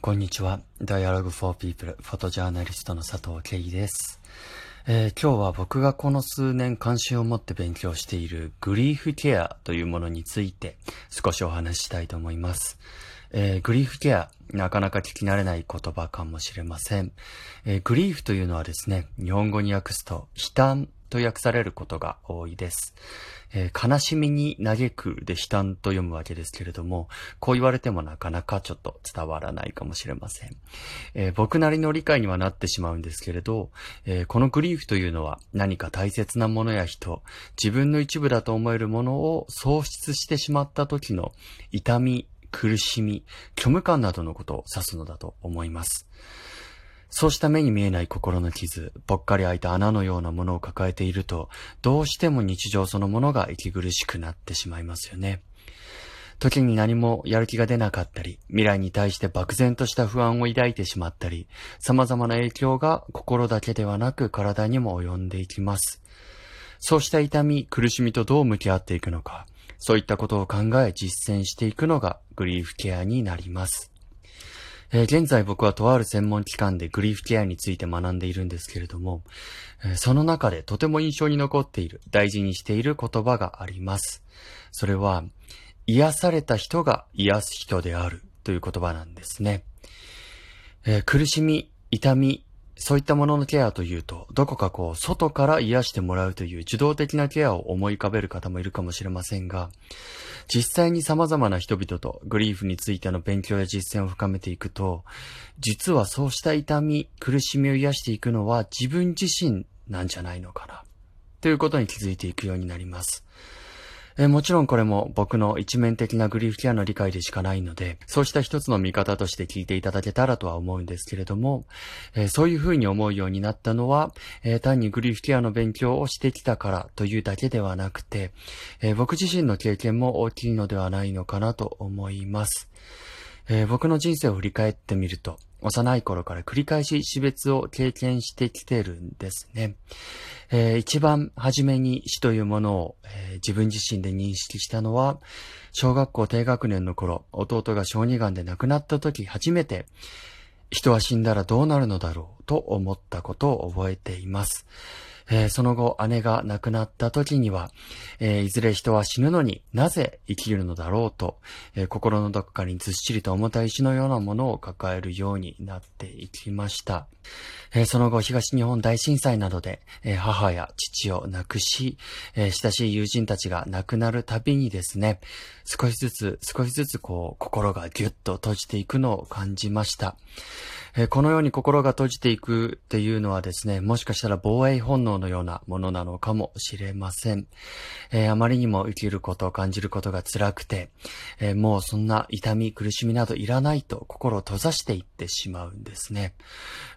こんにちは。Dialogue for People フォトジャーナリストの佐藤慶です、えー、今日は僕がこの数年関心を持って勉強しているグリーフケアというものについて少しお話ししたいと思います。えー、グリーフケア、なかなか聞き慣れない言葉かもしれません。えー、グリーフというのはですね、日本語に訳すと悲嘆と訳されることが多いです。えー、悲しみに嘆くで悲嘆と読むわけですけれども、こう言われてもなかなかちょっと伝わらないかもしれません。えー、僕なりの理解にはなってしまうんですけれど、えー、このグリーフというのは何か大切なものや人、自分の一部だと思えるものを喪失してしまった時の痛み、苦しみ、虚無感などのことを指すのだと思います。そうした目に見えない心の傷、ぽっかり開いた穴のようなものを抱えていると、どうしても日常そのものが息苦しくなってしまいますよね。時に何もやる気が出なかったり、未来に対して漠然とした不安を抱いてしまったり、様々な影響が心だけではなく体にも及んでいきます。そうした痛み、苦しみとどう向き合っていくのか、そういったことを考え実践していくのがグリーフケアになります。えー、現在僕はとある専門機関でグリーフケアについて学んでいるんですけれども、えー、その中でとても印象に残っている、大事にしている言葉があります。それは、癒された人が癒す人であるという言葉なんですね。えー、苦しみ、痛み、そういったもののケアというと、どこかこう、外から癒してもらうという受動的なケアを思い浮かべる方もいるかもしれませんが、実際に様々な人々とグリーフについての勉強や実践を深めていくと、実はそうした痛み、苦しみを癒していくのは自分自身なんじゃないのかな、ということに気づいていくようになります。えー、もちろんこれも僕の一面的なグリーフケアの理解でしかないので、そうした一つの見方として聞いていただけたらとは思うんですけれども、えー、そういうふうに思うようになったのは、えー、単にグリーフケアの勉強をしてきたからというだけではなくて、え僕自身の経験も大きいのではないのかなと思います。え僕の人生を振り返ってみると、幼い頃から繰り返し死別を経験してきてるんですね。えー、一番初めに死というものを、えー、自分自身で認識したのは、小学校低学年の頃、弟が小児がんで亡くなった時初めて、人は死んだらどうなるのだろうと思ったことを覚えています。えー、その後姉が亡くなった時には、えー、いずれ人は死ぬのになぜ生きるのだろうと、えー、心のどこかにずっしりと重たい石のようなものを抱えるようになっていきました。えその後東日本大震災などで、え母や父を亡くし、え親しい友人たちが亡くなるたびにですね、少しずつ少しずつこう心がぎゅっと閉じていくのを感じました。え、このように心が閉じていくっていうのはですね、もしかしたら防衛本能のようなものなのかもしれません。えー、あまりにも生きることを感じることが辛くて、えー、もうそんな痛み、苦しみなどいらないと心を閉ざしていってしまうんですね。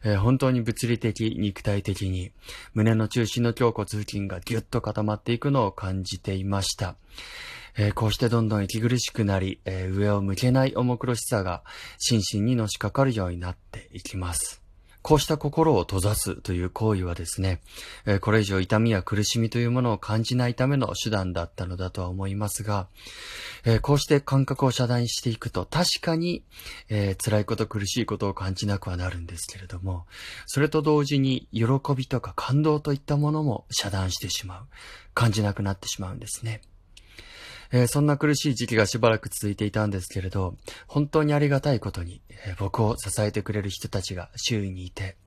え本当に物理的、肉体的に胸の中心の胸骨付近がぎゅっと固まっていくのを感じていました。えー、こうしてどんどん息苦しくなり、えー、上を向けない重苦しさが心身にのしかかるようになっていきます。こうした心を閉ざすという行為はですね、これ以上痛みや苦しみというものを感じないための手段だったのだとは思いますが、こうして感覚を遮断していくと確かに、え、辛いこと苦しいことを感じなくはなるんですけれども、それと同時に喜びとか感動といったものも遮断してしまう。感じなくなってしまうんですね。えー、そんな苦しい時期がしばらく続いていたんですけれど、本当にありがたいことに、えー、僕を支えてくれる人たちが周囲にいて、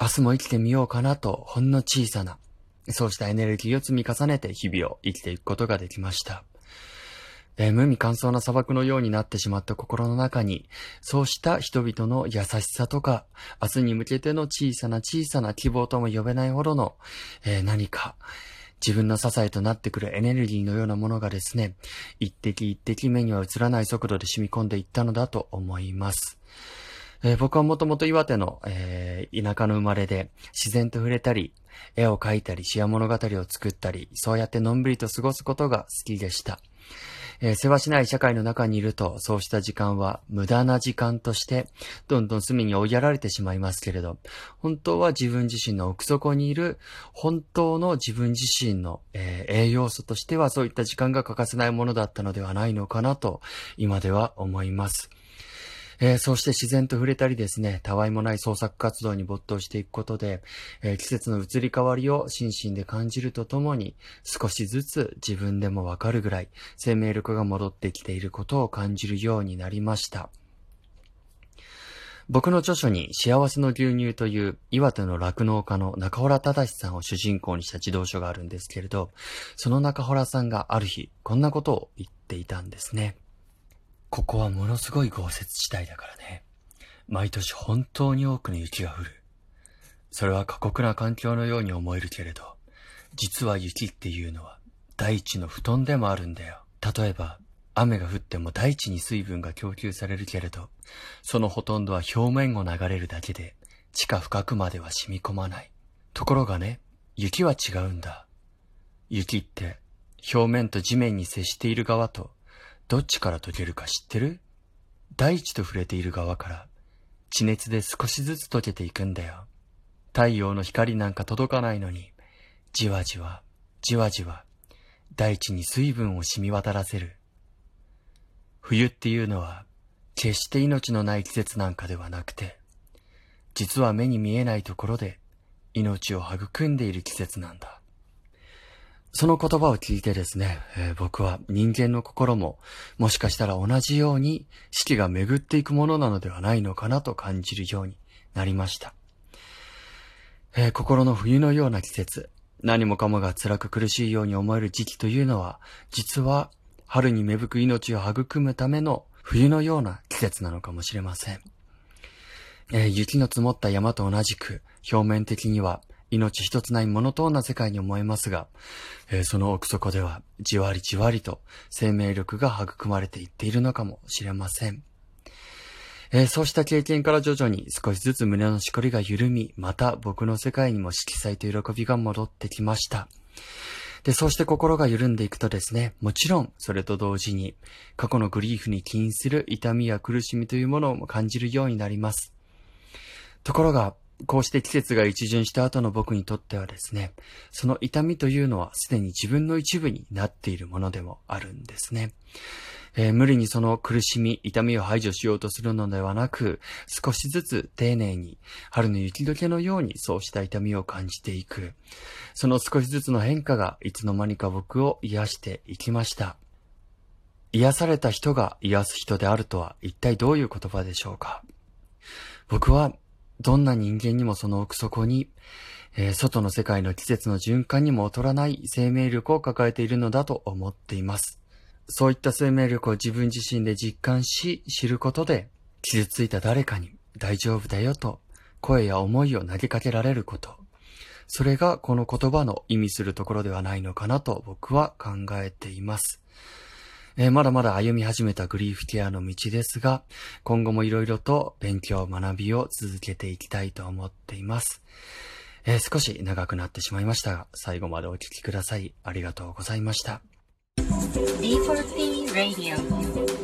明日も生きてみようかなと、ほんの小さな、そうしたエネルギーを積み重ねて日々を生きていくことができました。えー、無味乾燥な砂漠のようになってしまった心の中に、そうした人々の優しさとか、明日に向けての小さな小さな希望とも呼べないほどの、えー、何か、自分の支えとなってくるエネルギーのようなものがですね、一滴一滴目には映らない速度で染み込んでいったのだと思います。えー、僕はもともと岩手の、えー、田舎の生まれで自然と触れたり、絵を描いたり、詩や物語を作ったり、そうやってのんびりと過ごすことが好きでした。えー、世話しない社会の中にいると、そうした時間は無駄な時間として、どんどん隅に追いやられてしまいますけれど、本当は自分自身の奥底にいる、本当の自分自身の、えー、栄養素としてはそういった時間が欠かせないものだったのではないのかなと、今では思います。えー、そうして自然と触れたりですね、たわいもない創作活動に没頭していくことで、えー、季節の移り変わりを心身で感じるとともに、少しずつ自分でもわかるぐらい生命力が戻ってきていることを感じるようになりました。僕の著書に幸せの牛乳という岩手の酪農家の中原正さんを主人公にした児童書があるんですけれど、その中原さんがある日、こんなことを言っていたんですね。ここはものすごい豪雪地帯だからね。毎年本当に多くの雪が降る。それは過酷な環境のように思えるけれど、実は雪っていうのは大地の布団でもあるんだよ。例えば、雨が降っても大地に水分が供給されるけれど、そのほとんどは表面を流れるだけで、地下深くまでは染み込まない。ところがね、雪は違うんだ。雪って、表面と地面に接している側とどっちから溶けるか知ってる？大地と触れている側から地熱で少しずつ溶けていくんだよ。太陽の光なんか届かないのに、じわじわ、じわじわ、大地に水分を染み渡らせる。冬っていうのは、決して命のない季節なんかではなくて、実は目に見えないところで命を育んでいる季節なんだ。その言葉を聞いてですね、えー、僕は人間の心ももしかしたら同じように四季が巡っていくものなのではないのかなと感じるようになりました。えー、心の冬のような季節、何もかもが辛く苦しいように思える時期というのは、実は春に芽吹く命を育むための冬のような季節なのかもしれません。えー、雪の積もった山と同じく、表面的には命一つないモノトーンな世界に思えますが、えー、その奥底ではじわりじわりと生命力が育まれていっているのかもしれません。えー、そうした経験から徐々に少しずつ胸のしこりが緩み、また僕の世界にも色彩と喜びが戻ってきました。で、そうして心が緩んでいくとですね、もちろん、それと同時に、過去のグリーフに起因する痛みや苦しみというものを感じるようになります。ところが、こうして季節が一巡した後の僕にとってはですね、その痛みというのはすでに自分の一部になっているものでもあるんですね。えー、無理にその苦しみ、痛みを排除しようとするのではなく、少しずつ丁寧に、春の雪解けのようにそうした痛みを感じていく。その少しずつの変化がいつの間にか僕を癒していきました。癒された人が癒す人であるとは一体どういう言葉でしょうか？僕はどんな人間にもその奥底に、えー、外の世界の季節の循環にも劣らない生命力を抱えているのだと思っています。そういった生命力を自分自身で実感し、知ることで、傷ついた誰かに大丈夫だよと声や思いを投げかけられること。それがこの言葉の意味するところではないのかなと僕は考えています。えー、まだまだ歩み始めたグリーフケアの道ですが、今後も色々と勉強、学びを続けていきたいと思っています。えー、少し長くなってしまいましたが、最後までお聴きください。ありがとうございました。D4P Radio